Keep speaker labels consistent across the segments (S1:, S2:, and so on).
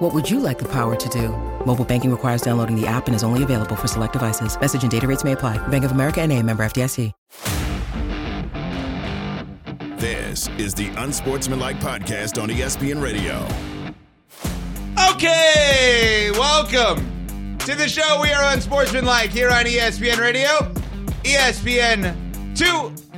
S1: What would you like the power to do? Mobile banking requires downloading the app and is only available for select devices. Message and data rates may apply. Bank of America and a member FDIC.
S2: This is the Unsportsmanlike Podcast on ESPN Radio.
S3: Okay, welcome to the show. We are Unsportsmanlike here on ESPN Radio, ESPN 2,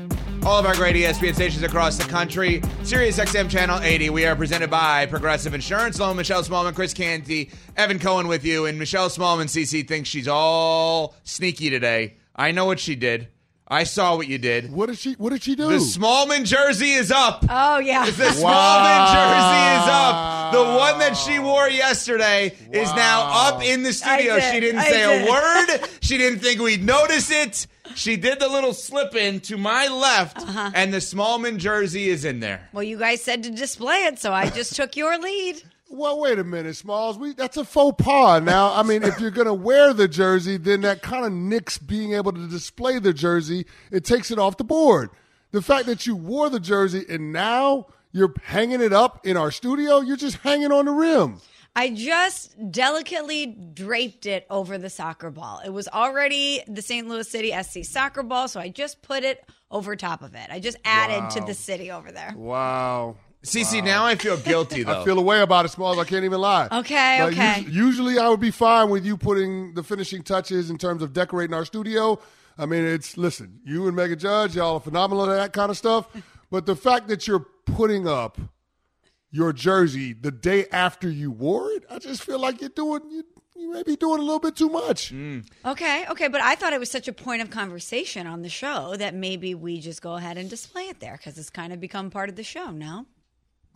S3: all of our great ESPN stations across the country, Sirius XM Channel 80. We are presented by Progressive Insurance. Loan Michelle Smallman, Chris Canty, Evan Cohen with you. And Michelle Smallman, CC, thinks she's all sneaky today. I know what she did. I saw what you did.
S4: What did she? What did she do?
S3: The Smallman jersey is up.
S5: Oh yeah.
S3: The Smallman jersey is up. The one that she wore yesterday is now up in the studio.
S5: Did.
S3: She didn't
S5: I
S3: say
S5: did.
S3: a word. She didn't think we'd notice it. She did the little slip in to my left,
S5: Uh-huh.
S3: and the Smallman jersey is in there.
S5: Well, you guys said to display it, so I just took your lead.
S4: well, wait a minute, Smalls. We that's a faux pas. Now, I mean, if you're gonna wear the jersey, then that kind of nicks being able to display the jersey. It takes it off the board. The fact that you wore the jersey and now you're hanging it up in our studio, you're just hanging on the rim.
S5: I just delicately draped it over the soccer ball. It was already the St. Louis City SC soccer ball, so I just put it over top of it. I just added to the city over there.
S4: Wow.
S3: Cece, now I feel guilty though.
S4: I feel a way about it, Smalls. I can't even lie.
S5: Okay,
S4: Like,
S5: okay.
S4: us- usually, I would be fine with you putting the finishing touches in terms of decorating our studio. I mean, it's listen, you and Mega Judge, y'all are phenomenal at that kind of stuff. But the fact that you're putting up your jersey the day after you wore it, I just feel like you're doing you, you may be doing a little bit too much. Mm.
S5: Okay, okay, but I thought it was such a point of conversation on the show that maybe we just go ahead and display it there because it's kind of become part of the show now.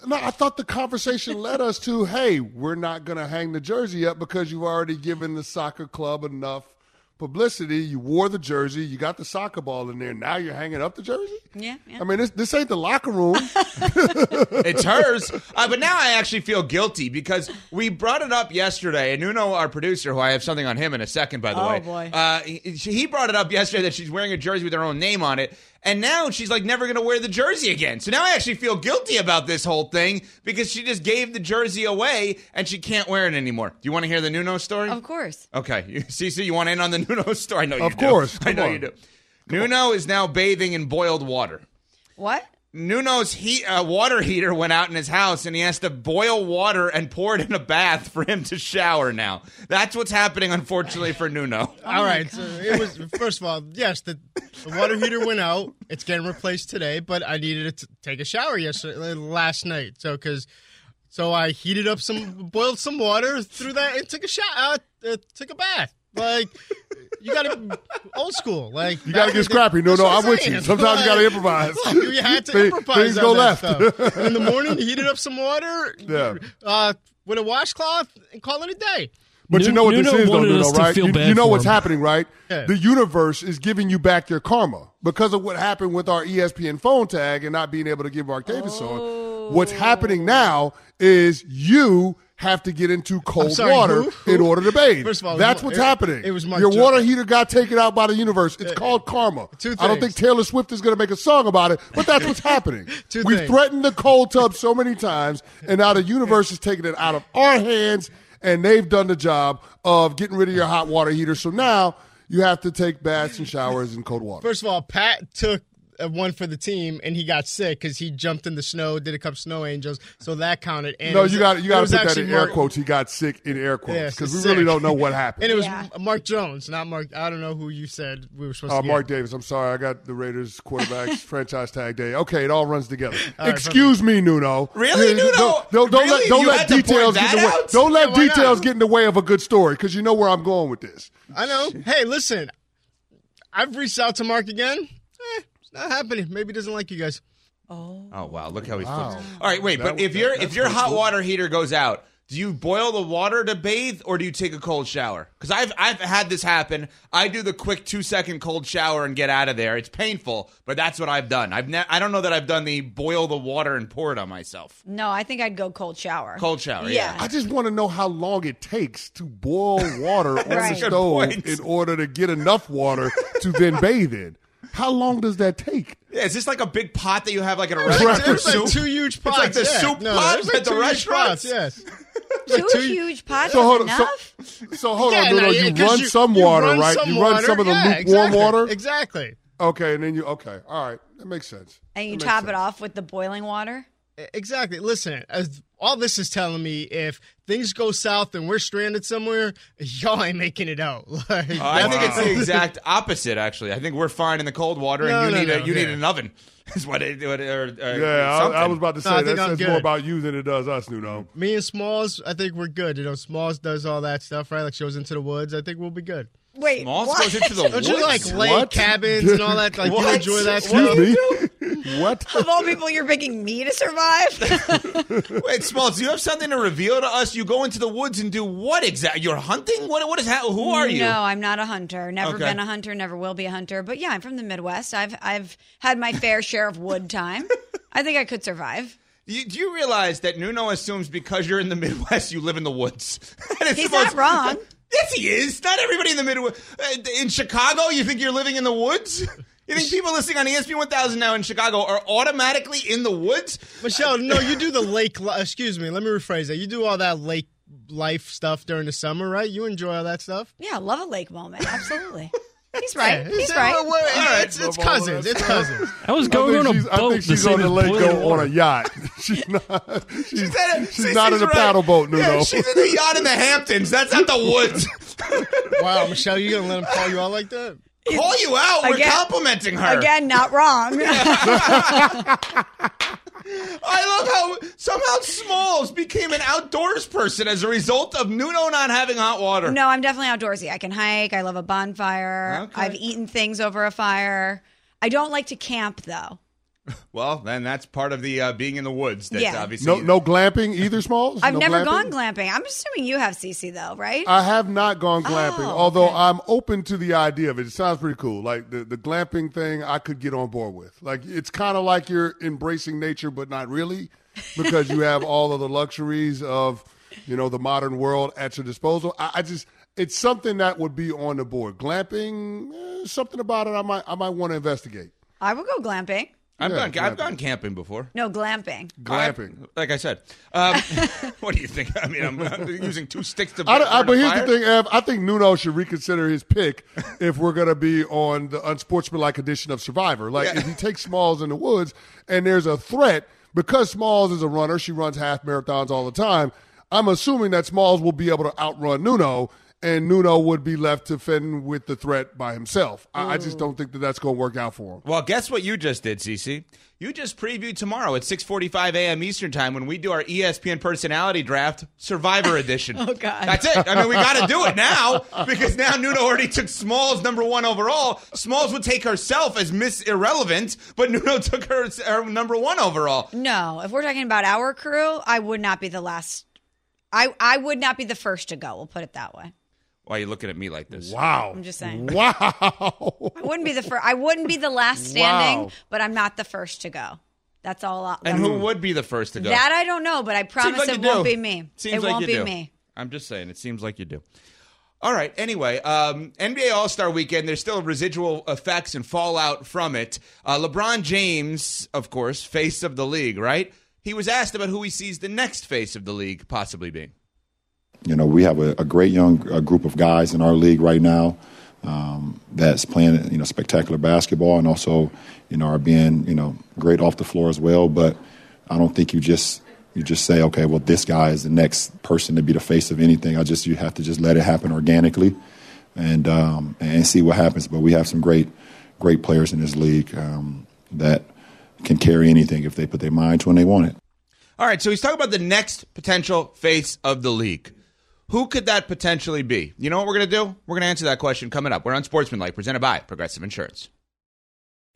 S4: No, I thought the conversation led us to, hey, we're not going to hang the jersey up because you've already given the soccer club enough publicity. You wore the jersey, you got the soccer ball in there. Now you're hanging up the jersey.
S5: Yeah, yeah.
S4: I mean, this, this ain't the locker room.
S3: it's hers. Uh, but now I actually feel guilty because we brought it up yesterday, and Nuno, our producer, who I have something on him in a second, by the
S5: Oh,
S3: way.
S5: boy.
S3: Uh, he, he brought it up yesterday that she's wearing a jersey with her own name on it, and now she's like never going to wear the jersey again. So now I actually feel guilty about this whole thing because she just gave the jersey away and she can't wear it anymore. Do you want to hear the Nuno story?
S5: Of course.
S3: Okay, you- Cece, you want in on the Nuno story? I know you
S4: Of
S3: do.
S4: course.
S3: I know
S4: on.
S3: you do. Nuno is now bathing in boiled water.
S5: What?
S3: Nuno's heat, uh, water heater went out in his house, and he has to boil water and pour it in a bath for him to shower. Now, that's what's happening, unfortunately, for Nuno.
S6: all right. So it was first of all, yes, the, the water heater went out. It's getting replaced today, but I needed to take a shower yesterday, last night. So because, so I heated up some, boiled some water, threw that, and took a shower, uh, uh, took a bath. Like you got to old school. Like
S4: You got to get scrappy. No,
S6: That's
S4: no,
S6: what
S4: I'm with you. Sometimes you got to
S6: Like,
S4: improvise.
S6: You had to
S4: Things-
S6: improvise.
S4: Things go left.
S6: stuff. In the morning, heated up some water.
S4: Yeah.
S6: Uh, with a washcloth and call it a day.
S4: But you know what
S7: Nuno
S4: this is, though, Nuno, right? You, you know what's
S7: him.
S4: happening, right?
S6: Yeah.
S4: The universe is giving you back your karma because of what happened with our ESPN phone tag and not being able to give Mark Davis on. What's happening now is you have to get into cold
S6: sorry,
S4: water
S6: who? Who?
S4: in order to bathe.
S6: First of all,
S4: that's what's
S6: it-
S4: happening.
S6: it was Mark
S4: your
S6: Jo-
S4: water heater got taken out by the universe. It's called karma.
S6: two
S4: I don't think. Taylor Swift is going to make a song about it, but that's what's happening.
S6: Two
S4: We've
S6: things.
S4: threatened the cold tub so many times, and now the universe is taking it out of our hands, and they've done the job of getting rid of your hot water heater. So now you have to take baths and showers in cold water.
S6: First of all, Pat took uh, one for the team, and he got sick because he jumped in the snow, did a couple snow angels, so that counted. And
S4: no,
S6: was-
S4: you got you got to put that
S6: actually
S4: in air quotes. He got sick in air quotes
S6: Yeah,
S4: because we
S6: sick.
S4: really don't know what happened.
S6: And it was
S5: Yeah.
S6: Mark Jones, not Mark. I don't know who you said we were supposed
S4: Uh,
S6: to get.
S4: Mark Davis, I'm sorry, I got the Raiders quarterbacks franchise tag day. Okay, it all runs together.
S6: right,
S4: Excuse me, Nuno.
S3: Really, Nuno?
S4: Don't, don't, don't
S3: Really?
S4: let, don't
S3: You
S4: let
S3: had to point
S4: details get in the way.
S3: out?
S4: Don't let
S6: Yeah,
S4: details
S6: not?
S4: get in the way of a good story because you know where I'm going with this.
S6: I know. Hey, listen, I've reached out to Mark again. Eh, it's not happening. Maybe he doesn't like you guys.
S3: Oh Oh wow, look how he
S4: Wow.
S3: flips. All right, wait, but
S4: That-
S3: if your
S4: that-
S3: if your
S4: that's
S3: hot
S4: hurtful.
S3: water heater goes out, Do you boil the water to bathe, or do you take a cold shower? Because I've I've had this happen. I do the quick two second cold shower and get out of there. It's painful, but that's what I've done. I've ne- I don't know that I've done the boil the water and pour it on myself.
S5: No, I think I'd go cold shower.
S3: Cold shower,
S5: Yeah.
S3: yeah.
S4: I just want to know how long it takes to boil water on
S5: Right.
S4: the
S5: Good
S4: stove
S3: point.
S4: in order to get enough water to then bathe in. How long does that take?
S3: Yeah, is this like a big pot that you have like at a restaurant?
S6: there's
S3: for
S6: like two huge pots.
S3: like the
S6: yeah.
S3: soup
S6: no,
S3: pot
S6: like
S3: at the
S6: two
S3: restaurants?
S6: pots, Yes.
S5: Two
S6: two-
S5: huge pots
S4: So hold on.
S5: enough?
S4: So, so hold
S6: Yeah,
S4: on, no, no.
S6: no,
S4: You run
S6: you-
S4: some
S6: you
S4: water,
S6: run
S4: right?
S6: some
S4: you run
S6: water.
S4: some of the
S6: Yeah,
S4: lukewarm
S6: exactly.
S4: water.
S6: Exactly.
S4: Okay, and then you okay. All right, that makes sense.
S5: and you
S4: That makes
S5: top it off with the boiling water?
S6: Exactly. Listen, as all this is telling me, if things go south and we're stranded somewhere, y'all ain't making it out. Like,
S3: Uh, I think it's the exact opposite. Actually, I think we're fine in the cold water,
S6: No,
S3: and you
S6: no,
S3: need a
S6: no,
S3: you need an oven. Is what it, what it- or, or
S4: Yeah, I,
S3: something.
S4: I was about to say
S6: No,
S4: that says
S6: good.
S4: more about you than it does us, Nuno.
S6: me and Smalls, I think we're good. You know, Smalls does all that stuff, right? Like shows into the woods. I think we'll be good.
S5: Wait,
S3: Smalls
S5: what?
S3: goes into the
S6: Don't you like
S3: woods?
S6: lay
S4: What?
S6: cabins and all that? Like you
S3: What?
S6: enjoy that
S4: Excuse
S6: stuff?
S4: me. what?
S5: Of all people, you're picking me to survive?
S3: Wait, Smalls, do you have something to reveal to us? You go into the woods and do what exactly? You're hunting? What what is that? Who are you?
S5: No, I'm not a hunter. Never
S3: Okay.
S5: been a hunter. Never will be a hunter. But yeah, I'm from the Midwest. I've I've had my fair share of wood time. I think I could survive.
S3: You, do you realize that Nuno assumes because you're in the Midwest, you live in the woods? And it's
S5: He's
S3: the most-
S5: not wrong.
S3: Yes, he is. Not everybody in the Midwest. Uh, in Chicago, you think you're living in the woods? You think people listening on ESPN 1000 now in Chicago are automatically in the woods?
S6: Michelle, no, you do the lake. li- Excuse me. Let me rephrase that. You do all that lake life stuff during the summer, right? You enjoy all that stuff.
S5: Yeah, love a lake moment. Absolutely. He's right. He's right.
S6: well, well,
S3: All right.
S6: It's, it's cousins. It's cousins.
S7: I was going
S4: think
S7: on a
S4: she's, I think she's on the lake
S7: boiling
S4: go on a yacht. She's not. She's,
S3: That-
S4: she's
S3: see,
S4: not
S3: she's
S4: in a
S3: right.
S4: paddle boat, Nuno.
S3: Yeah, she's in a yacht in the Hamptons. That's not the woods.
S6: Wow, Michelle, you gonna let him call you out like that?
S3: Call you out. We're complimenting her.
S5: Again, not wrong.
S3: I love how somehow Smalls became an outdoors person as a result of Nuno not having hot water.
S5: no, I'm definitely outdoorsy. I can hike. I love a bonfire.
S3: Okay.
S5: I've eaten things over a fire. I don't like to camp though.
S3: Well, then that's part of the uh, being in the woods. That's
S5: Yeah.
S3: obviously
S4: no, no glamping either, Smalls.
S5: I've
S4: No
S5: never
S4: glamping?
S5: gone glamping. I'm assuming you have CC though, right?
S4: I have not gone glamping,
S5: Oh,
S4: although
S5: okay.
S4: I'm open to the idea of it. It sounds pretty cool. Like the, the glamping thing, I could get on board with. Like it's kind of like you're embracing nature, but not really, because you have all of the luxuries of you know the modern world at your disposal. I, I just it's something that would be on the board. Glamping, eh, something about it. I might I might want to investigate.
S5: I would go glamping.
S3: I've
S4: Yeah,
S3: gone. I've gone camping before.
S5: No, glamping.
S4: Glamping.
S3: Like I said, um, what do you think? I mean, I'm, I'm using two sticks to.
S4: I, I, but here's
S3: fire?
S4: the thing, Ev. I think Nuno should reconsider his pick if we're going to be on the unsportsmanlike edition of Survivor. Like,
S3: Yeah.
S4: if he takes Smalls in the woods and there's a threat, because Smalls is a runner, she runs half marathons all the time. I'm assuming that Smalls will be able to outrun Nuno, and Nuno would be left to fend with the threat by himself. I, I just mm. don't think that that's going to work out for him.
S3: Well, guess what you just did, CC? You just previewed tomorrow at 6:45 a.m. Eastern Time when we do our ESPN personality draft, Survivor Edition.
S5: Oh, God.
S3: that's it. I mean, we got to do it now because now Nuno already took Smalls number one overall. Smalls would take herself as Miss Irrelevant, but Nuno took her her number one overall.
S5: No, if we're talking about our crew, I would not be the last. I I would not be the first to go. We'll put it that way.
S3: Why are you looking at me like this?
S4: Wow.
S5: I'm just saying.
S4: Wow.
S5: I wouldn't be the first. I wouldn't be the last standing,
S4: Wow.
S5: but I'm not the first to go. That's all. I,
S3: And who would be the first to go?
S5: that I don't know, but I promise
S3: like
S5: it won't
S3: do.
S5: be me.
S3: Seems
S5: it
S3: like
S5: won't
S3: you
S5: be
S3: do.
S5: me.
S3: I'm just saying, it seems like you do. All right. Anyway, um, NBA All Star Weekend. There's still residual effects and fallout from it. Uh, LeBron James, of course, face of the league, right? He was asked about who he sees the next face of the league possibly being.
S8: You know, we have a, a great young uh, group of guys in our league right now um, that's playing, you know, spectacular basketball and also, you know, are being, you know, great off the floor as well. But I don't think you just you just say, okay, well, this guy is the next person to be the face of anything. I just you have to just let it happen organically, and um, and see what happens. But we have some great great players in this league um, that can carry anything if they put their mind to they want it.
S3: All right. So he's talking about the next potential face of the league. Who could that potentially be? You know what we're going to do? We're going to answer that question coming up. We're Unsportsmanlike, presented by Progressive Insurance.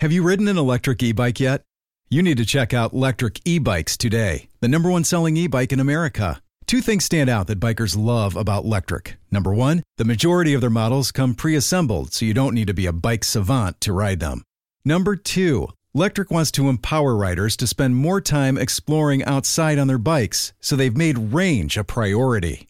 S9: Have you ridden an electric e bike yet? You need to check out Electric E Bikes today, the number one selling e bike in America. Two things stand out that bikers love about Lectric. Number one, the majority of their models come pre assembled, so you don't need to be a bike savant to ride them. Number two, Lectric wants to empower riders to spend more time exploring outside on their bikes, so they've made range a priority.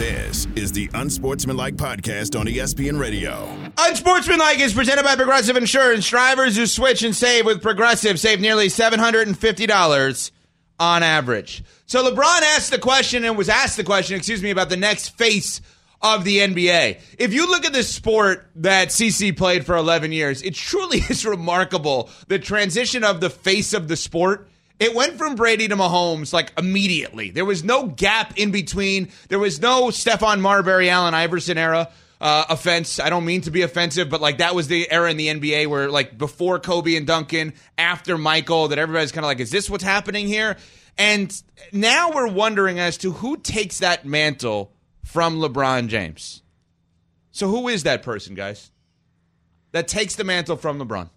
S2: This is the Unsportsmanlike Podcast on ESPN Radio.
S3: Unsportsmanlike is presented by Progressive Insurance. Drivers who switch and save with Progressive save nearly $750 on average. So LeBron asked the question and was asked the question, excuse me, about the next face of the NBA. If you look at the sport that CC played for 11 years, it truly is remarkable the transition of the face of the sport. It went from Brady to Mahomes like immediately. There was no gap in between. There was no Stephon Marbury, Allen Iverson era. Uh, offense. I don't mean to be offensive, but like that was the era in the NBA where like before Kobe and Duncan, after Michael, that everybody's kind of like, is this what's happening here? And now we're wondering as to who takes that mantle from LeBron James. So who is that person, guys? That takes the mantle from LeBron?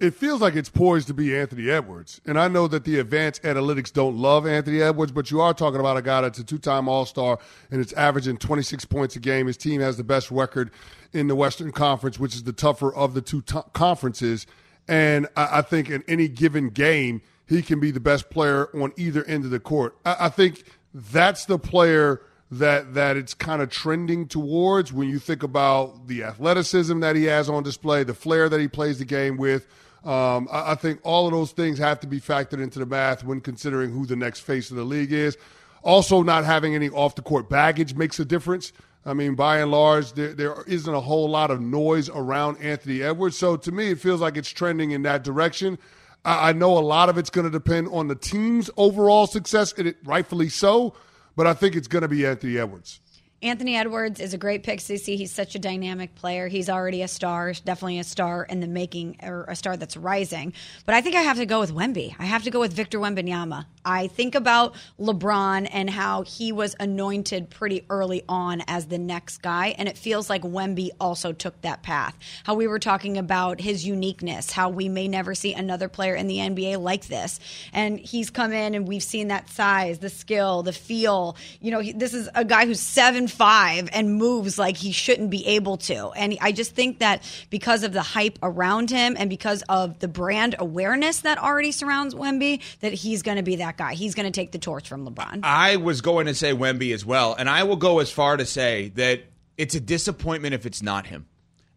S4: It feels like it's poised to be Anthony Edwards. And I know that the advanced analytics don't love Anthony Edwards, but you are talking about a guy that's a two time All Star and it's averaging 26 points a game. His team has the best record in the Western Conference, which is the tougher of the two t- conferences. And I, I, think in any given game, he can be the best player on either end of the court. I, I think that's the player that that it's kind of trending towards when you think about the athleticism that he has on display, the flair that he plays the game with. Um, I, I, think all of those things have to be factored into the math when considering who the next face of the league is. Also, not having any off the court baggage makes a difference. I mean, by and large, there, there isn't a whole lot of noise around Anthony Edwards. So to me, it feels like it's trending in that direction. I, I know a lot of it's going to depend on the team's overall success, and it rightfully so but I think it's going to be Anthony Edwards.
S5: Anthony Edwards is a great pick, CC. He's such a dynamic player. He's already a star, definitely a star in the making, or a star that's rising. But I think I have to go with Wemby. I have to go with Victor Wembanyama. I think about LeBron and how he was anointed pretty early on as the next guy, and it feels like Wemby also took that path. How we were talking about his uniqueness, how we may never see another player in the NBA like this, and he's come in and we've seen that size, the skill, the feel. You know, he, this is a guy who's seven five and moves like he shouldn't be able to. And I just think that because of the hype around him and because of the brand awareness that already surrounds Wemby, that he's going to be that guy. He's going to take the torch from LeBron.
S3: I was going to say Wemby as well. And I will go as far to say that it's a disappointment if it's not him.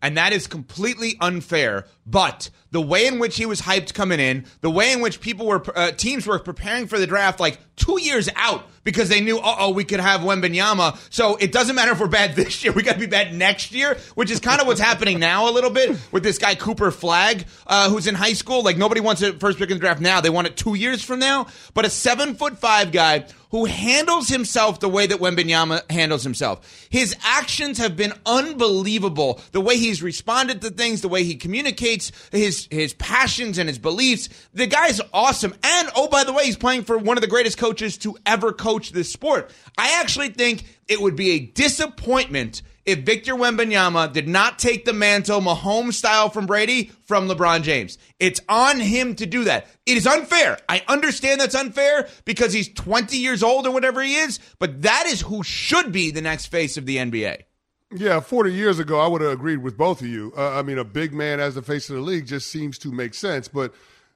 S3: And that is completely unfair. But the way in which he was hyped coming in, the way in which people were, uh, teams were preparing for the draft like two years out because they knew, oh, we could have Wembanyama. So it doesn't matter if we're bad this year. We got to be bad next year, which is kind of what's happening now a little bit with this guy Cooper Flagg, uh, who's in high school. Like nobody wants a first pick in the draft now. They want it two years from now. But a seven foot five guy who handles himself the way that Wembanyama handles himself. His actions have been unbelievable. The way he's responded to things, the way he communicates, his his passions and his beliefs. The guy's awesome. And oh, by the way, he's playing for one of the greatest coaches to ever coach this sport. I actually think it would be a disappointment if Victor Wembanyama did not take the mantle Mahomes style from Brady from LeBron James. It's on him to do that. It is unfair. I understand that's unfair because he's 20 years old or whatever he is, but that is who should be the next face of the NBA.
S4: Yeah, 40 years ago, I would have agreed with both of you. Uh, I mean, a big man as the face of the league just seems to make sense, but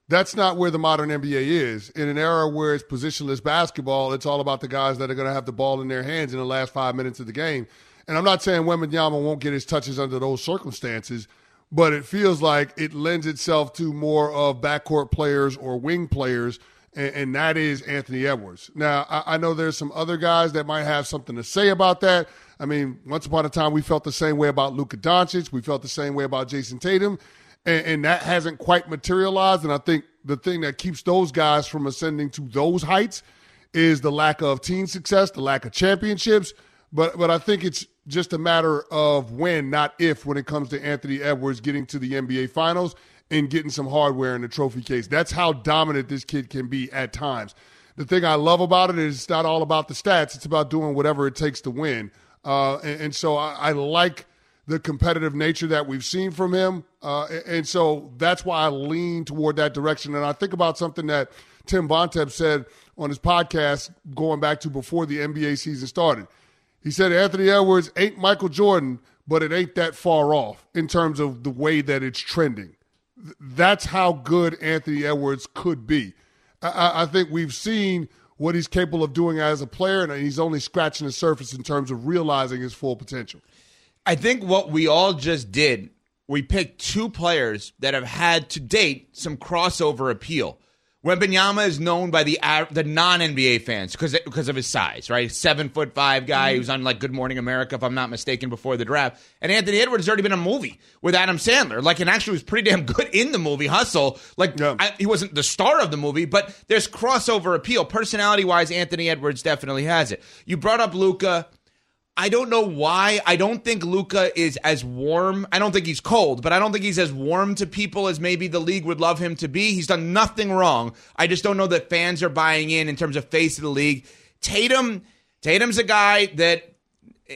S4: that's not where the modern NBA is. In an era where it's positionless basketball, it's all about the guys that are going to have the ball in their hands in the last five minutes of the game. And I'm not saying Wembanyama won't get his touches under those circumstances, but it feels like it lends itself to more of backcourt players or wing players, and, and that is Anthony Edwards. Now, I, I know there's some other guys that might have something to say about that. I mean, once upon a time, we felt the same way about Luka Doncic. We felt the same way about Jayson Tatum, and, and that hasn't quite materialized. And I think the thing that keeps those guys from ascending to those heights is the lack of team success, the lack of championships. But but I think it's just a matter of when, not if, when it comes to Anthony Edwards getting to the NBA Finals and getting some hardware in the trophy case. That's how dominant this kid can be at times. The thing I love about it is it's not all about the stats, it's about doing whatever it takes to win. Uh, and, and, so I, I, like the competitive nature that we've seen from him. Uh, and, so that's why I lean toward that direction. And I think about something that Tim Bontemps said on his podcast going back to before the NBA season started. He said Anthony Edwards ain't Michael Jordan, but it ain't that far off in terms of the way that it's trending. That's how good Anthony Edwards could be. I, I think we've seen what he's capable of doing as a player, and he's only scratching the surface in terms of realizing his full potential.
S3: I think what we all just did, we picked two players that have had to date some crossover appeal. Wembanyama is known by the the non NBA fans because because of his size, right? Seven foot five guy mm-hmm. who's on like Good Morning America, if I'm not mistaken, before the draft. And Anthony Edwards has already been a movie with Adam Sandler, like, and actually was pretty damn good in the movie Hustle. Like, yeah. I, he wasn't the star of the movie, but there's crossover appeal. Personality wise, Anthony Edwards definitely has it. You brought up Luka. I don't know why. I don't think Luka is as warm. I don't think he's cold, but I don't think he's as warm to people as maybe the league would love him to be. He's done nothing wrong. I just don't know that fans are buying in in terms of face of the league. Tatum, Tatum's a guy that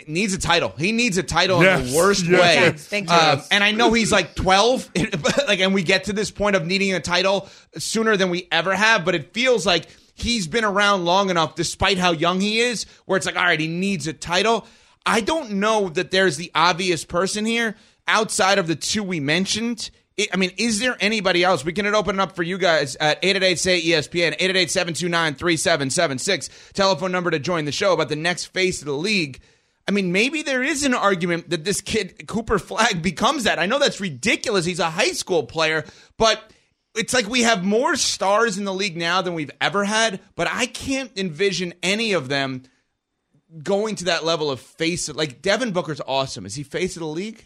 S3: needs a title. He needs a title yes. in the worst yes. way. Um, and I know he's like 12, like, and we get to this point of needing a title sooner than we ever have, but it feels like he's been around long enough, despite how young he is, where it's like, all right, he needs a title. I don't know that there's the obvious person here outside of the two we mentioned. I mean, is there anybody else? We can open it up for you guys at 888 say ESPN, 888 729 3776. Telephone number to join the show about the next face of the league. I mean, maybe there is an argument that this kid, Cooper Flagg, becomes that. I know that's ridiculous. He's a high school player, but it's like we have more stars in the league now than we've ever had, but I can't envision any of them going to that level of face. it. Like Devin Booker's awesome. Is he face of the league?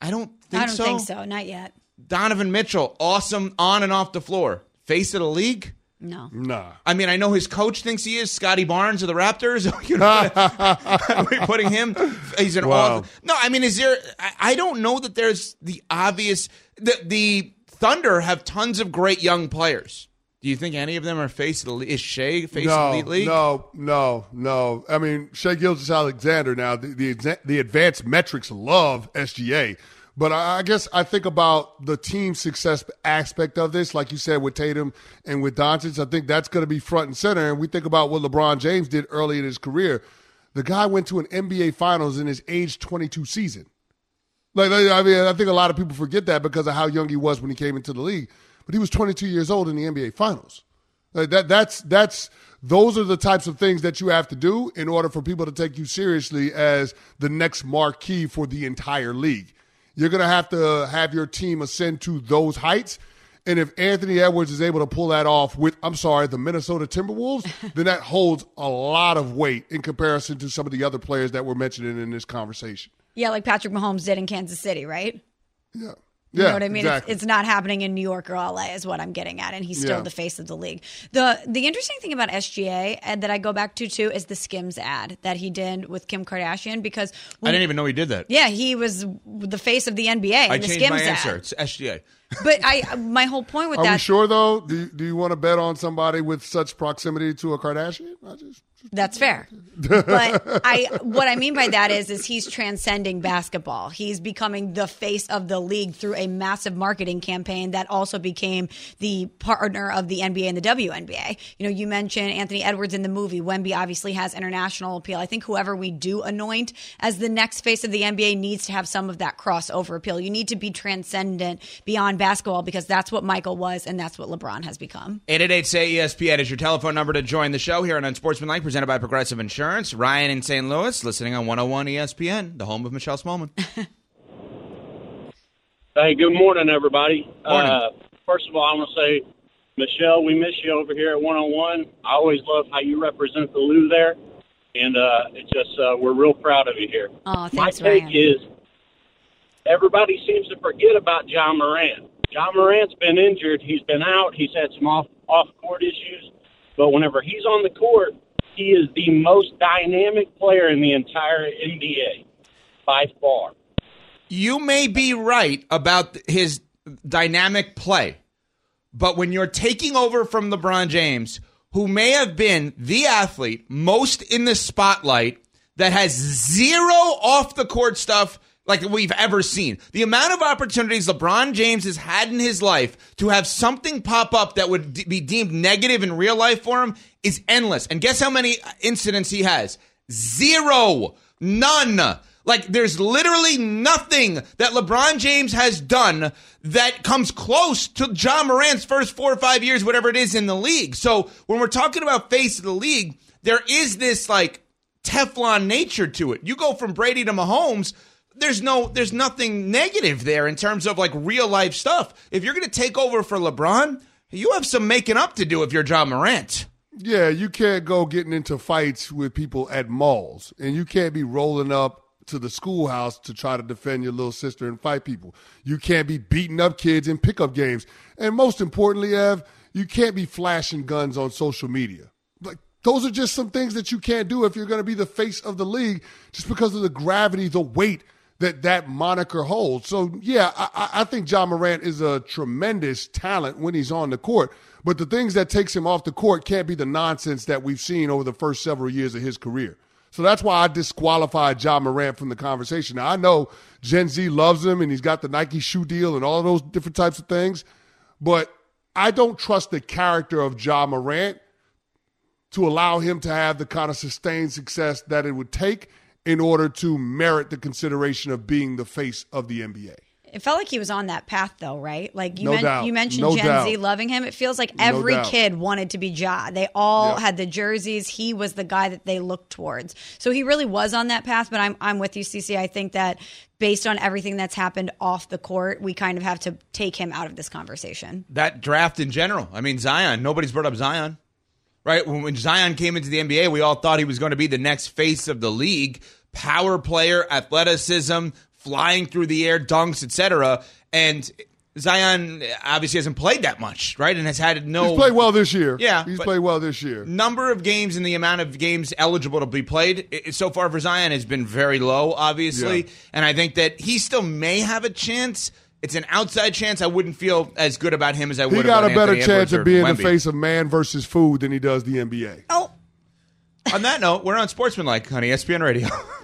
S3: I don't think
S5: I don't
S3: so.
S5: think so. Not yet.
S3: Donovan Mitchell, awesome on and off the floor. Face of the league?
S5: No.
S4: Nah.
S3: I mean, I know his coach thinks he is Scottie Barnes of the Raptors. you know, are we putting him? He's an wow. all. No, I mean, is there? I, I don't know that there's the obvious. The the Thunder have tons of great young players. Do you think any of them are face of the league? Is Shai face
S4: no,
S3: the league?
S4: No, no, no. I mean, Shai Gilgeous-Alexander now, the, the, the advanced metrics love SGA. But I guess I think about the team success aspect of this, like you said with Tatum and with Doncic. I think that's going to be front and center. And we think about what LeBron James did early in his career. The guy went to an NBA Finals in his age 22 season. Like, I mean, I think a lot of people forget that because of how young he was when he came into the league. But he was 22 years old in the NBA Finals. Like that, that's that's those are the types of things that you have to do in order for people to take you seriously as the next marquee for the entire league. You're going to have to have your team ascend to those heights. And if Anthony Edwards is able to pull that off with, I'm sorry, the Minnesota Timberwolves, then that holds a lot of weight in comparison to some of the other players that we're mentioning in this conversation.
S5: Yeah, like Patrick Mahomes did in Kansas City, right?
S4: Yeah.
S5: You
S4: yeah,
S5: know what I mean?
S4: Exactly.
S5: It's, it's, not happening in New York or LA, is what I'm getting at, and he's still yeah. the face of the league. the The interesting thing about SGA and uh, that I go back to too is the Skims ad that he did with Kim Kardashian because
S3: when, I didn't even know he did that.
S5: Yeah, he was the face of the NBA.
S3: I
S5: the
S3: changed
S5: Skims
S3: my answer.
S5: Ad.
S3: It's SGA.
S5: But I, my whole point with that
S4: Are we sure though? Do you, do you want to bet on somebody with such proximity to a Kardashian? I just
S5: That's fair. But I what I mean by that is is he's transcending basketball. He's becoming the face of the league through a massive marketing campaign that also became the partner of the NBA and the WNBA. You know, you mentioned Anthony Edwards in the movie. Wemby obviously has international appeal. I think whoever we do anoint as the next face of the NBA needs to have some of that crossover appeal. You need to be transcendent beyond basketball because that's what Michael was and that's what LeBron has become.
S3: 888 say ESPN is your telephone number to join the show here on Unsportsmanlike, presented by Progressive Insurance. Ryan in St. Louis, listening on 101 ESPN, the home of Michelle Smallman.
S7: Hey, good morning, everybody.
S3: Morning.
S7: Uh, first of all, I want to say, Michelle, we miss you over here at 101. I always love how you represent the Lou there, and uh, it's just uh, we're real proud of you here.
S5: Oh, thanks,
S7: My
S5: thanks,
S7: take
S5: Ryan.
S7: is everybody seems to forget about Ja Morant. Ja Morant's been injured. He's been out. He's had some off off court issues, but whenever he's on the court, he is the most dynamic player in the entire NBA by far.
S3: you may be right about his dynamic play, but when you're taking over from LeBron James, who may have been the athlete most in the spotlight that has zero off the court stuff like we've ever seen. The amount of opportunities LeBron James has had in his life to have something pop up that would d- be deemed negative in real life for him is endless. And guess how many uh, incidents he has? Zero. None. Like there's literally nothing that LeBron James has done that comes close to Ja Morant's first four or five years, whatever it is in the league. So when we're talking about face of the league, there is this like Teflon nature to it. You go from Brady to Mahomes, there's no there's nothing negative there in terms of like real life stuff. If you're going to take over for LeBron, you have some making up to do if you're Ja Morant.
S4: Yeah, you can't go getting into fights with people at malls, and you can't be rolling up to the schoolhouse to try to defend your little sister and fight people. You can't be beating up kids in pickup games, and most importantly, Ev, you can't be flashing guns on social media. Like those are just some things that you can't do if you're going to be the face of the league, just because of the gravity, the weight that that moniker holds. So yeah, I, I think Ja Morant is a tremendous talent when he's on the court. But the things that takes him off the court can't be the nonsense that we've seen over the first several years of his career. So that's why I disqualified Ja Morant from the conversation. Now I know Gen Z loves him and he's got the Nike shoe deal and all those different types of things, but I don't trust the character of Ja Morant to allow him to have the kind of sustained success that it would take in order to merit the consideration of being the face of the NBA.
S5: It felt like he was on that path, though, right? Like you,
S4: No doubt.
S5: you mentioned
S4: No
S5: Gen
S4: doubt.
S5: Z loving him. It feels like every
S4: doubt.
S5: kid wanted to be Ja. They all
S4: Yep.
S5: had the jerseys. He was the guy that they looked towards. So he really was on that path. But I'm I'm with you, CC. I think that based on everything that's happened off the court, we kind of have to take him out of this conversation.
S3: that draft in general. I mean, Zion. Nobody's brought up Zion, right? When, when Zion came into the NBA, we all thought he was going to be the next face of the league, power player, athleticism, flying through the air, dunks, etc. And Zion obviously hasn't played that much, right? And has had no
S4: He's played well this year.
S3: Yeah,
S4: He's played well this year.
S3: number of games and the amount of games eligible to be played i- so far for Zion has been very low, obviously.
S4: Yeah.
S3: And I think that he still may have a chance. It's an outside chance. I wouldn't feel as good about him as I would.
S4: He got a
S3: about
S4: better
S3: Anthony
S4: chance
S3: Edwards or
S4: of being in
S3: the
S4: face of man versus food than he does the NBA.
S5: Oh,
S3: On that note, we're Unsportsmanlike on E ESPN Radio.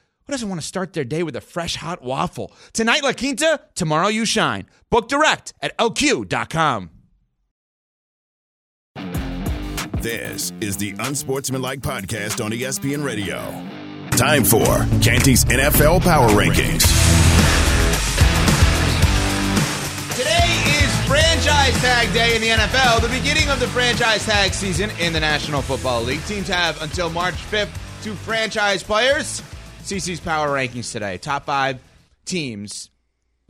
S3: who doesn't want to start their day with a fresh hot waffle? Tonight, La Quinta, tomorrow, you shine. Book direct at lq.com.
S2: This is the Unsportsmanlike Podcast on ESPN Radio. Time for Canty's NFL Power Rankings.
S3: Today is franchise tag day in the NFL, the beginning of the franchise tag season in the National Football League. Teams have until March 5th to franchise players. CC's power rankings today. Top five teams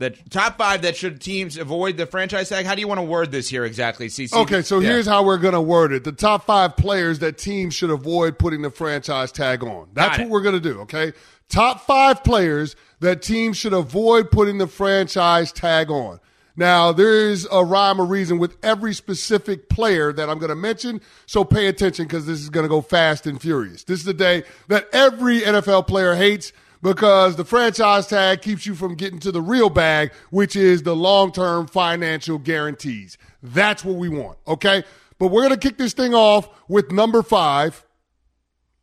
S3: the top five that should teams avoid the franchise tag. How do you want to word this here exactly, CC?
S4: Okay, so
S3: Yeah.
S4: here's how we're going to word it. The top five players that teams should avoid putting the franchise tag on. That's what we're going to do, okay? Top five players that teams should avoid putting the franchise tag on. Now, there is a rhyme or reason with every specific player that I'm going to mention, so pay attention because this is going to go fast and furious. This is the day that every NFL player hates because the franchise tag keeps you from getting to the real bag, which is the long term financial guarantees. That's what we want, okay? But we're going to kick this thing off with number five.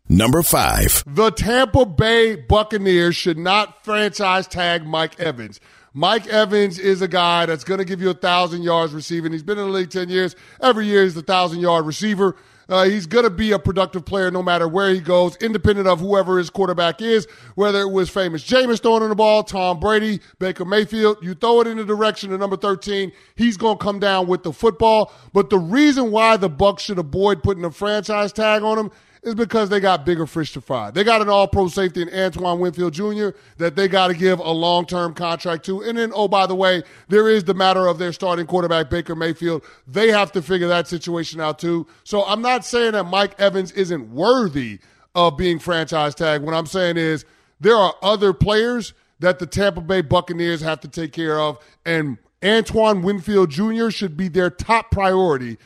S2: Number five.
S4: The Tampa Bay Buccaneers should not franchise tag Mike Evans. Mike Evans is a guy that's going to give you a thousand yards receiving. He's been in the league 10 years. Every year he's a thousand yard receiver. Uh, he's going to be a productive player no matter where he goes, independent of whoever his quarterback is, whether it was famous Jameis throwing in the ball, Tom Brady, Baker Mayfield. You throw it in the direction of number 13, he's going to come down with the football. But the reason why the Bucs should avoid putting a franchise tag on him is because they got bigger fish to fry. They got an all pro safety in Antoine Winfield Jr. that they got to give a long term contract to. And then, oh, by the way, there is the matter of their starting quarterback, Baker Mayfield. They have to figure that situation out too. So I'm not saying that Mike Evans isn't worthy of being franchise tagged. What I'm saying is there are other players that the Tampa Bay Buccaneers have to take care of. And Antoine Winfield Jr. should be their top priority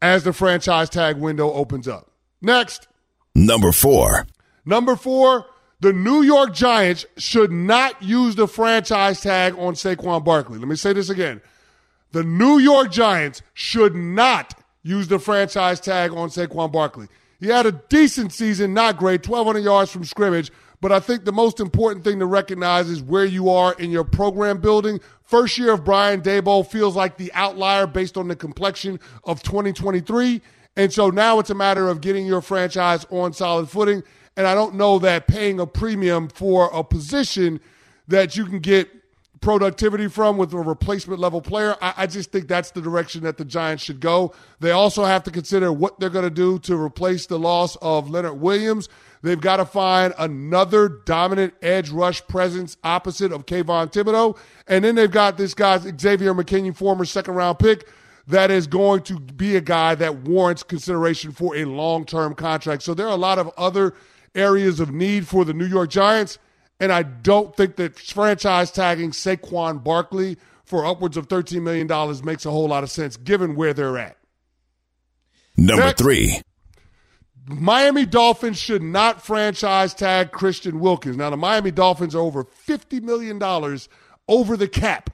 S4: as the franchise tag window opens up. Next,
S2: Number four.
S4: number four, the New York Giants should not use the franchise tag on Saquon Barkley. Let me say this again. The New York Giants should not use the franchise tag on Saquon Barkley. He had a decent season, not great, 1,200 yards from scrimmage. But I think the most important thing to recognize is where you are in your program building. First year of Brian Daboll feels like the outlier based on the complexion of 2023. And so now it's a matter of getting your franchise on solid footing. And I don't know that paying a premium for a position that you can get productivity from with a replacement level player. I, I just think that's the direction that the Giants should go. They also have to consider what they're going to do to replace the loss of Leonard Williams. They've got to find another dominant edge rush presence opposite of Kayvon Thibodeaux. And then they've got this guy, Xavier McKinney, former second round pick, that is going to be a guy that warrants consideration for a long term contract. So there are a lot of other areas of need for the New York Giants. And I don't think that franchise tagging Saquon Barkley for upwards of $13 million makes a whole lot of sense given where they're at.
S2: Number
S4: Next.
S2: three.
S4: Miami Dolphins should not franchise tag Christian Wilkins. Now, the Miami Dolphins are over $50 million over the cap.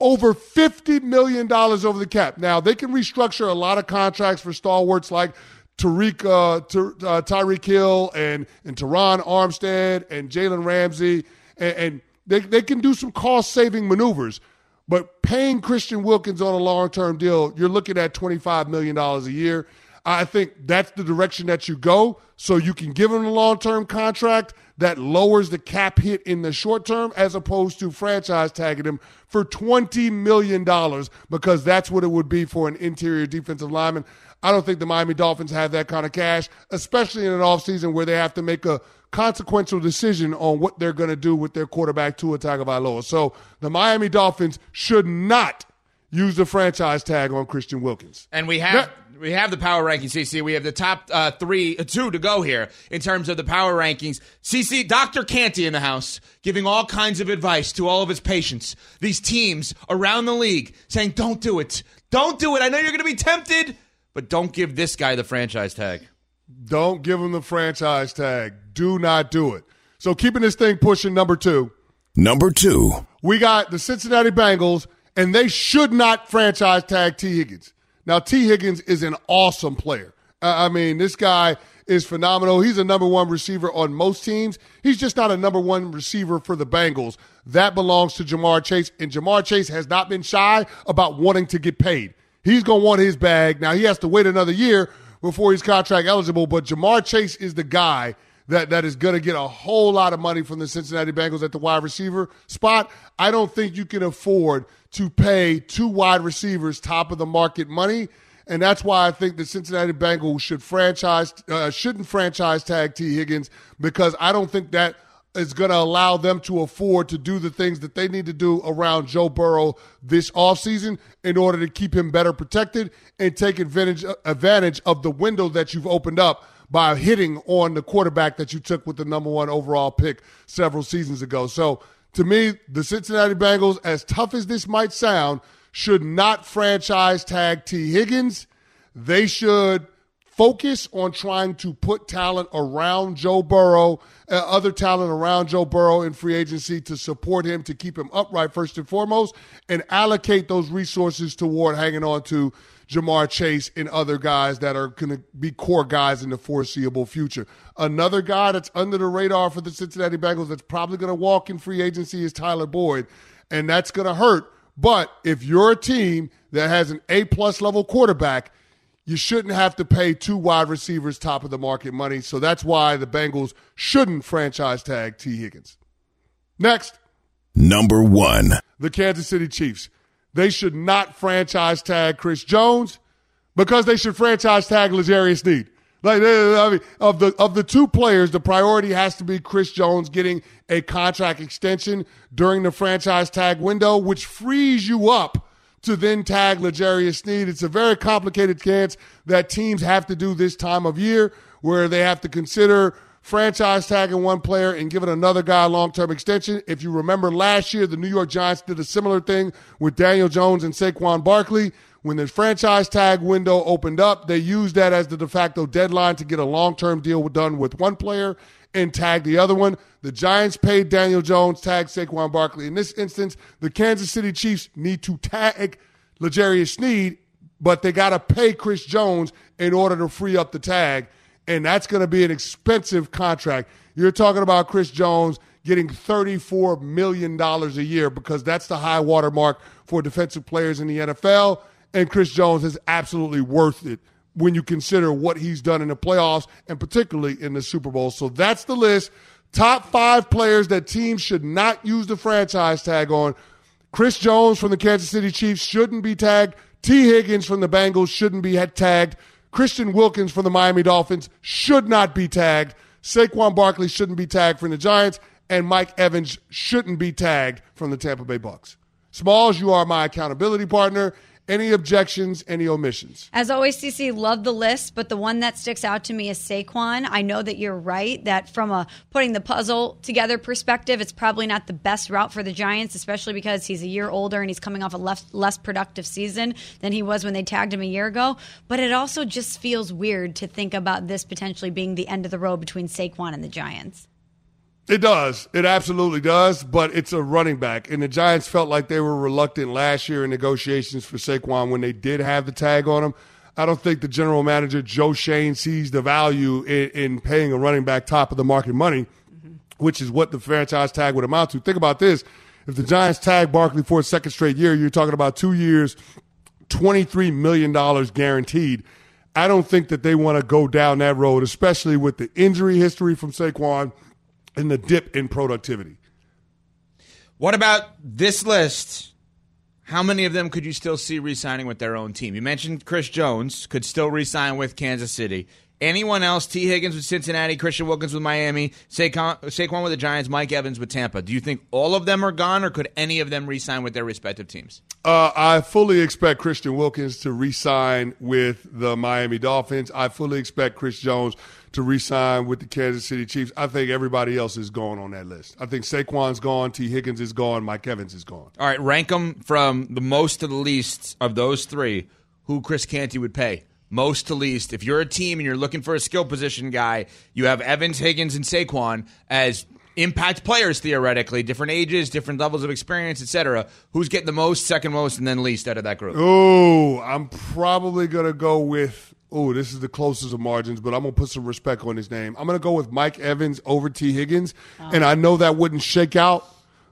S4: Over $50 million over the cap. Now, they can restructure a lot of contracts for stalwarts like Tariq, uh, Ty- uh, Tyreek Hill and, and Terron Armstead and Jalen Ramsey. And, and they, they can do some cost saving maneuvers. But paying Christian Wilkins on a long term deal, you're looking at $25 million a year. I think that's the direction that you go so you can give him a long term contract that lowers the cap hit in the short term as opposed to franchise tagging him for $20 million because that's what it would be for an interior defensive lineman. I don't think the Miami Dolphins have that kind of cash, especially in an offseason where they have to make a consequential decision on what they're going to do with their quarterback Tua Tagovailoa. So the Miami Dolphins should not use the franchise tag on Christian Wilkins.
S3: And we have we have the power rankings, CC. We have the top uh, three, uh, two to go here in terms of the power rankings. CC, Dr. Canty in the house, giving all kinds of advice to all of his patients. These teams around the league saying, "Don't do it, don't do it." I know you're going to be tempted, but don't give this guy the franchise tag.
S4: Don't give him the franchise tag. Do not do it. So keeping this thing pushing number two.
S2: Number two.
S4: We got the Cincinnati Bengals, and they should not franchise tag Tee Higgins. Now, Tee Higgins is an awesome player. I mean, this guy is phenomenal. He's a number one receiver on most teams. He's just not a number one receiver for the Bengals. That belongs to Ja'Marr Chase, and Ja'Marr Chase has not been shy about wanting to get paid. He's going to want his bag. Now, he has to wait another year before he's contract eligible, but Ja'Marr Chase is the guy that, that is going to get a whole lot of money from the Cincinnati Bengals at the wide receiver spot. I don't think you can afford to pay two wide receivers top of the market money. And that's why I think the Cincinnati Bengals should franchise uh, shouldn't franchise tag Tee Higgins because I don't think that is going to allow them to afford to do the things that they need to do around Joe Burrow this offseason in order to keep him better protected and take advantage advantage of the window that you've opened up by hitting on the quarterback that you took with the number one overall pick several seasons ago. So to me, the Cincinnati Bengals, as tough as this might sound, should not franchise tag Tee Higgins. They should focus on trying to put talent around Joe Burrow, uh, other talent around Joe Burrow in free agency to support him, to keep him upright first and foremost, and allocate those resources toward hanging on to Ja'Marr Chase and other guys that are going to be core guys in the foreseeable future. Another guy that's under the radar for the Cincinnati Bengals that's probably going to walk in free agency is Tyler Boyd, and that's going to hurt. But if you're a team that has an A plus level quarterback, you shouldn't have to pay two wide receivers top of the market money. So that's why the Bengals shouldn't franchise tag Tee Higgins. Next,
S2: number one,
S4: the Kansas City Chiefs. They should not franchise tag Chris Jones because they should franchise tag L'Jarius Sneed. Like I mean, of the of the two players, the priority has to be Chris Jones getting a contract extension during the franchise tag window, which frees you up to then tag L'Jarius Sneed. It's a very complicated dance that teams have to do this time of year where they have to consider franchise tagging one player and giving another guy a long term extension. If you remember last year, the New York Giants did a similar thing with Daniel Jones and Saquon Barkley. When the franchise tag window opened up, they used that as the de facto deadline to get a long term deal done with one player and tag the other one. The Giants paid Daniel Jones, tag Saquon Barkley. In this instance, the Kansas City Chiefs need to tag L'Jarius Sneed, but they got to pay Chris Jones in order to free up the tag. And that's going to be an expensive contract. You're talking about Chris Jones getting $34 million a year because that's the high water mark for defensive players in the NFL. And Chris Jones is absolutely worth it when you consider what he's done in the playoffs and particularly in the Super Bowl. So that's the list. Top five players that teams should not use the franchise tag on. Chris Jones from the Kansas City Chiefs shouldn't be tagged. Tee Higgins from the Bengals shouldn't be tagged. Christian Wilkins from the Miami Dolphins should not be tagged. Saquon Barkley shouldn't be tagged from the Giants. And Mike Evans shouldn't be tagged from the Tampa Bay Bucs. Smalls, you are my accountability partner. Any objections, any omissions?
S5: As always, CC, love the list, but the one that sticks out to me is Saquon. I know that you're right that from a putting the puzzle together perspective, it's probably not the best route for the Giants, especially because he's a year older and he's coming off a less, less productive season than he was when they tagged him a year ago. But it also just feels weird to think about this potentially being the end of the road between Saquon and the Giants.
S4: It does. It absolutely does. But it's a running back. And the Giants felt like they were reluctant last year in negotiations for Saquon when they did have the tag on him. I don't think the general manager, Joe Schoen sees the value in, in paying a running back top of the market money, mm-hmm. which is what the franchise tag would amount to. Think about this. If the Giants tag Barkley for a second straight year, you're talking about two years, $23 million guaranteed. I don't think that they want to go down that road, especially with the injury history from Saquon – in the dip in productivity.
S3: What about this list? How many of them could you still see re-signing with their own team? You mentioned Chris Jones could still re-sign with Kansas City. Anyone else? Tee Higgins with Cincinnati, Christian Wilkins with Miami, Saquon, Saquon with the Giants, Mike Evans with Tampa. Do you think all of them are gone, or could any of them re-sign with their respective teams?
S4: Uh, I fully expect Christian Wilkins to re-sign with the Miami Dolphins. I fully expect Chris Jones to re-sign with the Kansas City Chiefs. I think everybody else is gone on that list. I think Saquon's gone, Tee Higgins is gone, Mike Evans is gone.
S3: All right, rank them from the most to the least of those three. Who Chris Canty would pay? most to least. If you're a team and you're looking for a skill position guy, you have Evans, Higgins, and Saquon as impact players theoretically, different ages, different levels of experience, etc. Who's getting the most, second most, and then least out of that group?
S4: Oh, I'm probably gonna go with. Oh, this is the closest of margins, but I'm gonna put some respect on his name. I'm gonna go with Mike Evans over Tee Higgins, oh. and I know that wouldn't shake out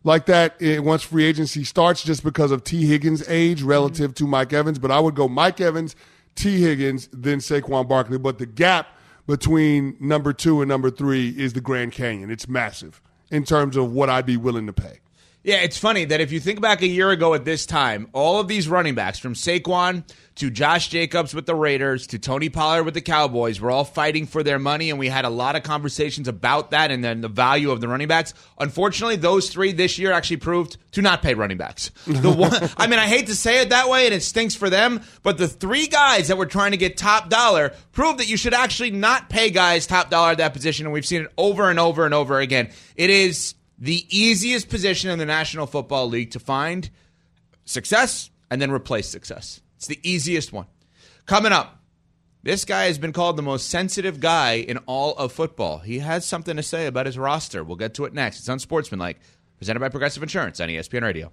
S4: like that once free agency starts just because of Tee Higgins' age relative to Mike Evans. But I would go Mike Evans, Tee Higgins, then Saquon Barkley. But the gap between number two and number three is the Grand Canyon. It's massive in terms of what I'd be willing to pay.
S3: Yeah, it's funny that if you think back a year ago at this time, all of these running backs from Saquon to Josh Jacobs with the Raiders to Tony Pollard with the Cowboys were all fighting for their money, and we had a lot of conversations about that and then the value of the running backs. Unfortunately, those three this year actually proved to not pay running backs. The one, I mean, I hate to say it that way, and it stinks for them, but the three guys that were trying to get top dollar proved that you should actually not pay guys top dollar at that position, and we've seen it over and over and over again. It is the easiest position in the National Football League to find success and then replace success. It's the easiest one. Coming up, this guy has been called the most sensitive guy in all of football. He has something to say about his roster. We'll get to it next. It's unsportsmanlike, presented by Progressive Insurance on ESPN Radio.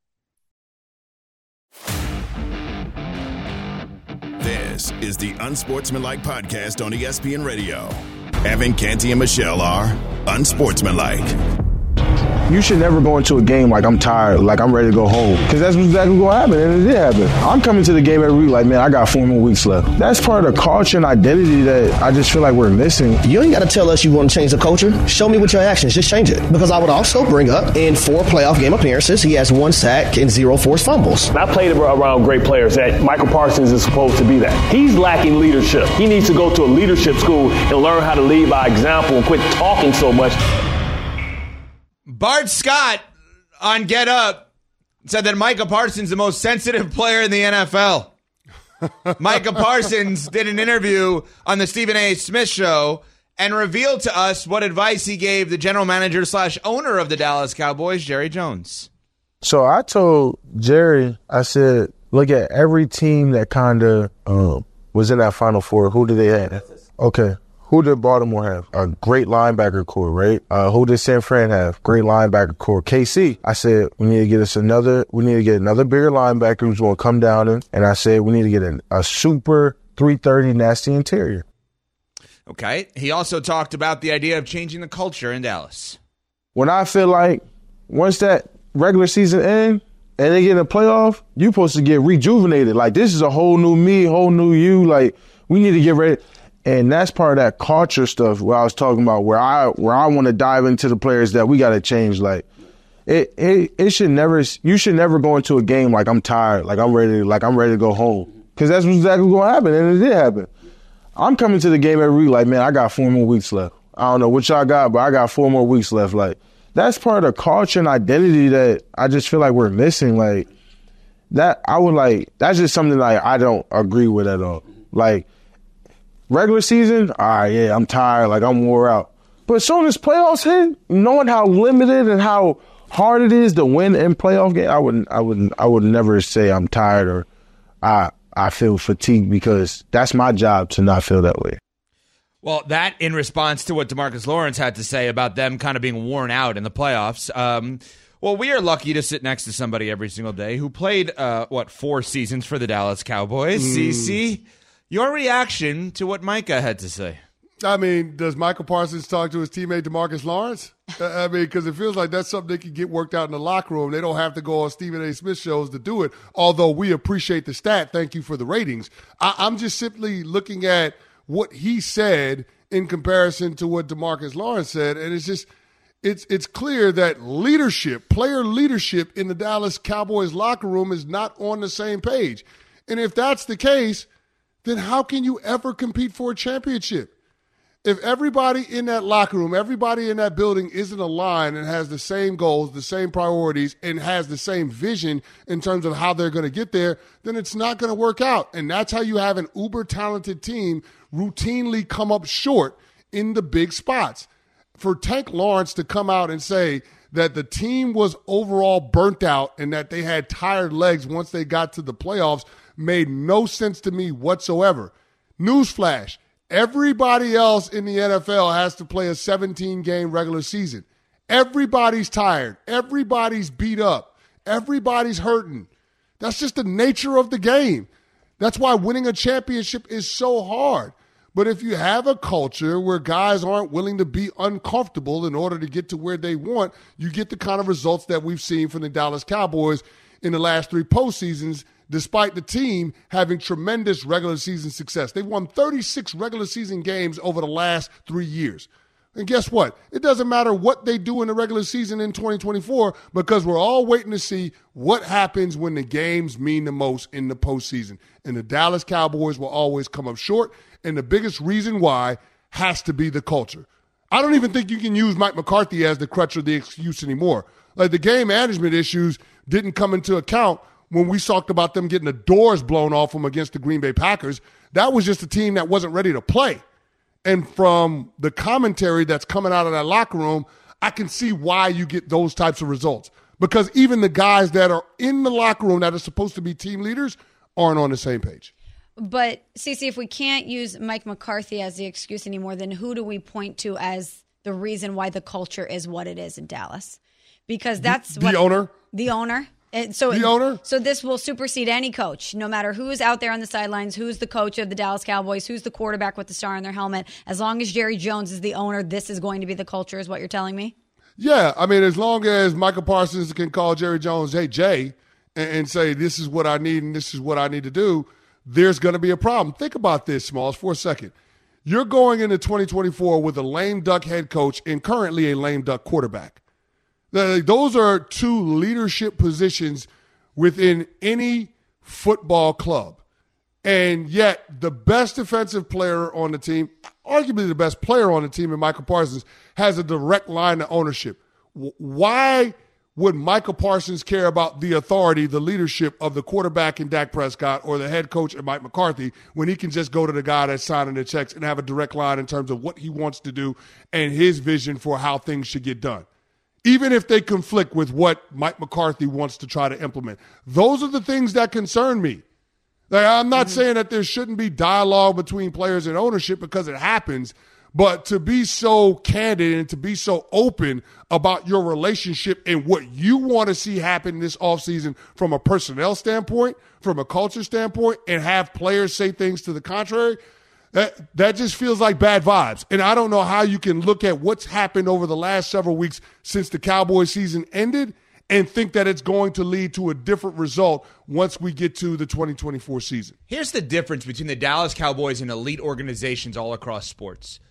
S2: This is the Unsportsmanlike Podcast on ESPN Radio. Evan Canty and Michelle are Unsportsmanlike.
S10: You should never go into a game like I'm tired, like I'm ready to go home. Because that's exactly what happened, and it did happen. I'm coming to the game every week like, man, I got four more weeks left. That's part of the culture and identity that I just feel like we're missing.
S11: You ain't got to tell us you want to change the culture. Show me with your actions. Just change it. Because I would also bring up in four playoff game appearances, he has one sack and zero forced fumbles.
S12: I played around great players that Micah Parsons is supposed to be that. He's lacking leadership. He needs to go to a leadership school and learn how to lead by example and quit talking so much.
S3: Bart Scott on Get Up said that Micah Parsons is the most sensitive player in the NFL. Micah Parsons did an interview on the Stephen A. Smith show and revealed to us what advice he gave the general manager slash owner of the Dallas Cowboys, Jerry Jones.
S10: So I told Jerry, I said, look at every team that kind of um, was in that Final Four. Who do they have? Okay. Who did Baltimore have? A great linebacker corps, right? Uh, who did San Fran have? Great linebacker corps. KC. I said we need to get us another. We need to get another bigger linebacker who's going to come down in. And I said we need to get a, a super 330 nasty interior.
S3: Okay. He also talked about the idea of changing the culture in Dallas.
S10: When I feel like once that regular season end and they get in a playoff, you're supposed to get rejuvenated. Like this is a whole new me, whole new you. Like we need to get ready and that's part of that culture stuff where I was talking about where I where I want to dive into the players that we got to change like it, it it should never you should never go into a game like I'm tired like I'm ready like I'm ready to go home. Because that's exactly what's going to happen and it did happen. I'm coming to the game every week like man I got four more weeks left. I don't know what y'all got but I got four more weeks left like that's part of the culture and identity that I just feel like we're missing like that I would like that's just something like I don't agree with at all. Like Regular season, all right, yeah, I'm tired, like I'm wore out. But as soon as playoffs hit, knowing how limited and how hard it is to win in playoff game, I wouldn't, I wouldn't, I would never say I'm tired or I, I feel fatigued because that's my job to not feel that way.
S3: Well, that in response to what Demarcus Lawrence had to say about them kind of being worn out in the playoffs. Um, well, we are lucky to sit next to somebody every single day who played uh, what four seasons for the Dallas Cowboys. Mm. CC Your reaction to what Micah had to say.
S4: I mean, does Micah Parsons talk to his teammate Demarcus Lawrence? I mean, because it feels like that's something they can get worked out in the locker room. They don't have to go on Stephen A. Smith shows to do it. Although we appreciate the stat, thank you for the ratings. I, I'm just simply looking at what he said in comparison to what Demarcus Lawrence said, and it's just it's it's clear that leadership, player leadership in the Dallas Cowboys locker room is not on the same page. And if that's the case, then how can you ever compete for a championship? If everybody in that locker room, everybody in that building isn't aligned and has the same goals, the same priorities, and has the same vision in terms of how they're going to get there, then it's not going to work out. And that's how you have an uber talented team routinely come up short in the big spots. For Tank Lawrence to come out and say that the team was overall burnt out and that they had tired legs once they got to the playoffs made no sense to me whatsoever. Newsflash Everybody else in the NFL has to play a 17 game regular season. Everybody's tired. Everybody's beat up. Everybody's hurting. That's just the nature of the game. That's why winning a championship is so hard. But if you have a culture where guys aren't willing to be uncomfortable in order to get to where they want, you get the kind of results that we've seen from the Dallas Cowboys in the last three postseasons despite the team having tremendous regular season success. They've won 36 regular season games over the last three years. And guess what? It doesn't matter what they do in the regular season in 2024 because we're all waiting to see what happens when the games mean the most in the postseason. And the Dallas Cowboys will always come up short. And the biggest reason why has to be the culture. I don't even think you can use Mike McCarthy as the crutch or the excuse anymore. Like the game management issues didn't come into account when we talked about them getting the doors blown off them against the Green Bay Packers, that was just a team that wasn't ready to play. And from the commentary that's coming out of that locker room, I can see why you get those types of results. Because even the guys that are in the locker room that are supposed to be team leaders aren't on the same page.
S5: But Cece, if we can't use Mike McCarthy as the excuse anymore, then who do we point to as the reason why the culture is what it is in Dallas? Because that's
S4: the,
S5: what,
S4: the owner.
S5: The owner. And so
S4: the owner.
S5: So this will supersede any coach, no matter who's out there on the sidelines, who's the coach of the Dallas Cowboys, who's the quarterback with the star on their helmet. As long as Jerry Jones is the owner, this is going to be the culture, is what you're telling me.
S4: Yeah, I mean, as long as Micah Parsons can call Jerry Jones, "Hey Jay," and, and say, "This is what I need and this is what I need to do," there's going to be a problem. Think about this, Smalls, for a second. You're going into 2024 with a lame duck head coach and currently a lame duck quarterback. Those are two leadership positions within any football club. And yet, the best defensive player on the team, arguably the best player on the team in Micah Parsons, has a direct line to ownership. Why would Micah Parsons care about the authority, the leadership of the quarterback in Dak Prescott or the head coach in Mike McCarthy when he can just go to the guy that's signing the checks and have a direct line in terms of what he wants to do and his vision for how things should get done? Even if they conflict with what Mike McCarthy wants to try to implement. Those are the things that concern me. Like, I'm not mm-hmm. saying that there shouldn't be dialogue between players and ownership because it happens, but to be so candid and to be so open about your relationship and what you want to see happen this offseason from a personnel standpoint, from a culture standpoint, and have players say things to the contrary – that that just feels like bad vibes. And I don't know how you can look at what's happened over the last several weeks since the Cowboys season ended and think that it's going to lead to a different result once we get to the 2024 season.
S3: Here's the difference between the Dallas Cowboys and elite organizations all across sports.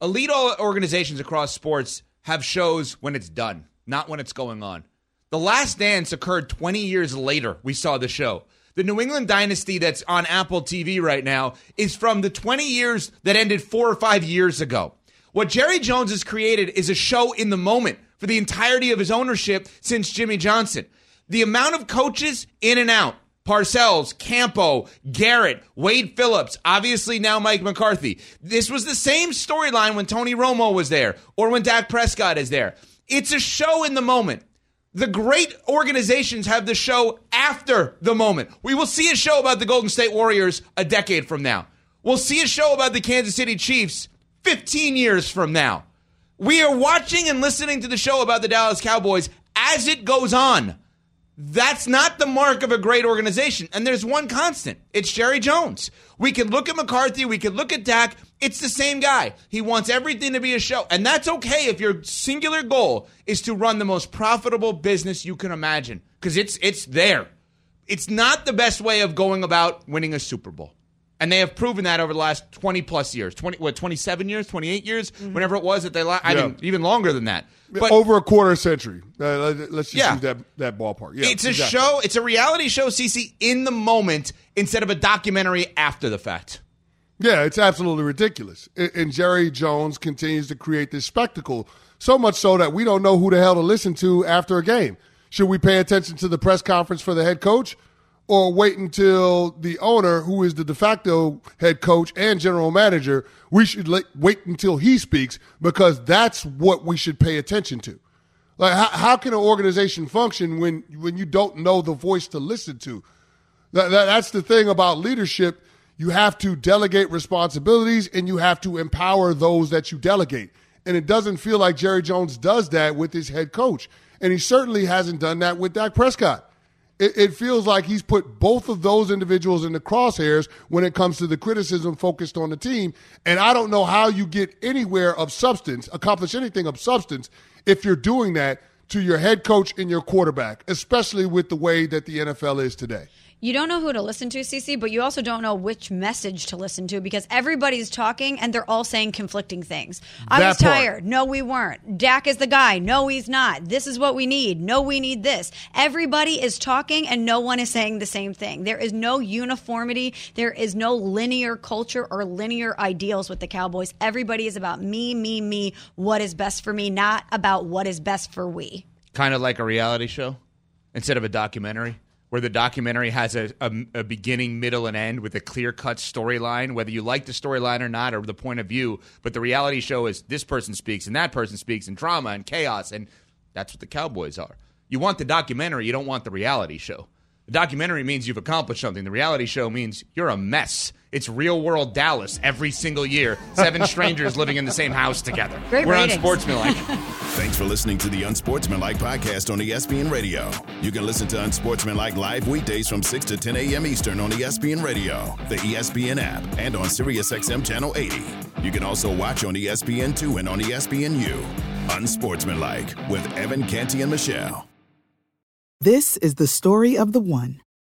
S3: Elite organizations across sports have shows when it's done, not when it's going on. The Last Dance occurred 20 years later. We saw the show. The New England dynasty that's on Apple TV right now is from the 20 years that ended four or five years ago. What Jerry Jones has created is a show in the moment for the entirety of his ownership since Jimmy Johnson. The amount of coaches in and out, Parcells, Campo, Garrett, Wade Phillips, obviously now Mike McCarthy. This was the same storyline when Tony Romo was there or when Dak Prescott is there. It's a show in the moment. The great organizations have the show after the moment. We will see a show about the Golden State Warriors a decade from now. We'll see a show about the Kansas City Chiefs 15 years from now. We are watching and listening to the show about the Dallas Cowboys as it goes on. That's not the mark of a great organization. And there's one constant it's Jerry Jones. We can look at McCarthy, we can look at Dak. It's the same guy. He wants everything to be a show. And that's okay if your singular goal is to run the most profitable business you can imagine, because it's, it's there. It's not the best way of going about winning a Super Bowl. And they have proven that over the last 20 plus years. 20 what 27 years, 28 years,
S5: Mm-hmm.
S3: whenever it was that they la- I
S4: Yeah.
S3: mean even longer than that. But
S4: over a quarter century. Uh, let- let's just
S3: Yeah.
S4: use that that ballpark. Yeah,
S3: it's a
S4: exactly.
S3: show, it's a reality show CC in the moment instead of a documentary after the fact.
S4: Yeah, it's absolutely ridiculous. And, Jerry Jones continues to create this spectacle, so much so that we don't know who the hell to listen to after a game. Should we pay attention to the press conference for the head coach or wait until the owner, who is the de facto head coach and general manager, we should wait until he speaks because that's what we should pay attention to. Like, how, how can an organization function when, when you don't know the voice to listen to? That, that, that's the thing about leadership. You have to delegate responsibilities and you have to empower those that you delegate. And it doesn't feel like Jerry Jones does that with his head coach. And he certainly hasn't done that with Dak Prescott. It, it feels like he's put both of those individuals in the crosshairs when it comes to the criticism focused on the team. And I don't know how you get anywhere of substance, accomplish anything of substance, if you're doing that to your head coach and your quarterback, especially with the way that the NFL is today.
S5: You don't know who to listen to, CC, but you also don't know which message to listen to because everybody's talking and they're all saying conflicting things. I
S4: That
S5: was
S4: part.
S5: tired. No, we weren't. Dak is the guy. No, he's not. This is what we need. No, we need this. Everybody is talking and no one is saying the same thing. There is no uniformity. There is no linear culture or linear ideals with the Cowboys. Everybody is about me, me, me, what is best for me, not about what is best for we.
S3: Kind of like a reality show instead of a documentary, where the documentary has a, a, a beginning, middle, and end with a clear cut storyline, whether you like the storyline or not, or the point of view. But the reality show is this person speaks and that person speaks, and drama and chaos. And that's what the Cowboys are. You want the documentary, you don't want the reality show. The documentary means you've accomplished something. The reality show means you're a mess. It's real world Dallas every single year. Seven strangers living in the same house together.
S5: Great
S3: We're
S5: ratings.
S3: on Sportsmanlike.
S2: Thanks for listening to the Unsportsmanlike podcast on ESPN Radio. You can listen to Unsportsmanlike live weekdays from 6 to 10 a.m. Eastern on ESPN Radio, the ESPN app, and on SiriusXM Channel 80. You can also watch on E ESPN2 and on ESPNU. Unsportsmanlike with Evan Canty and Michelle.
S13: This is the story of the one.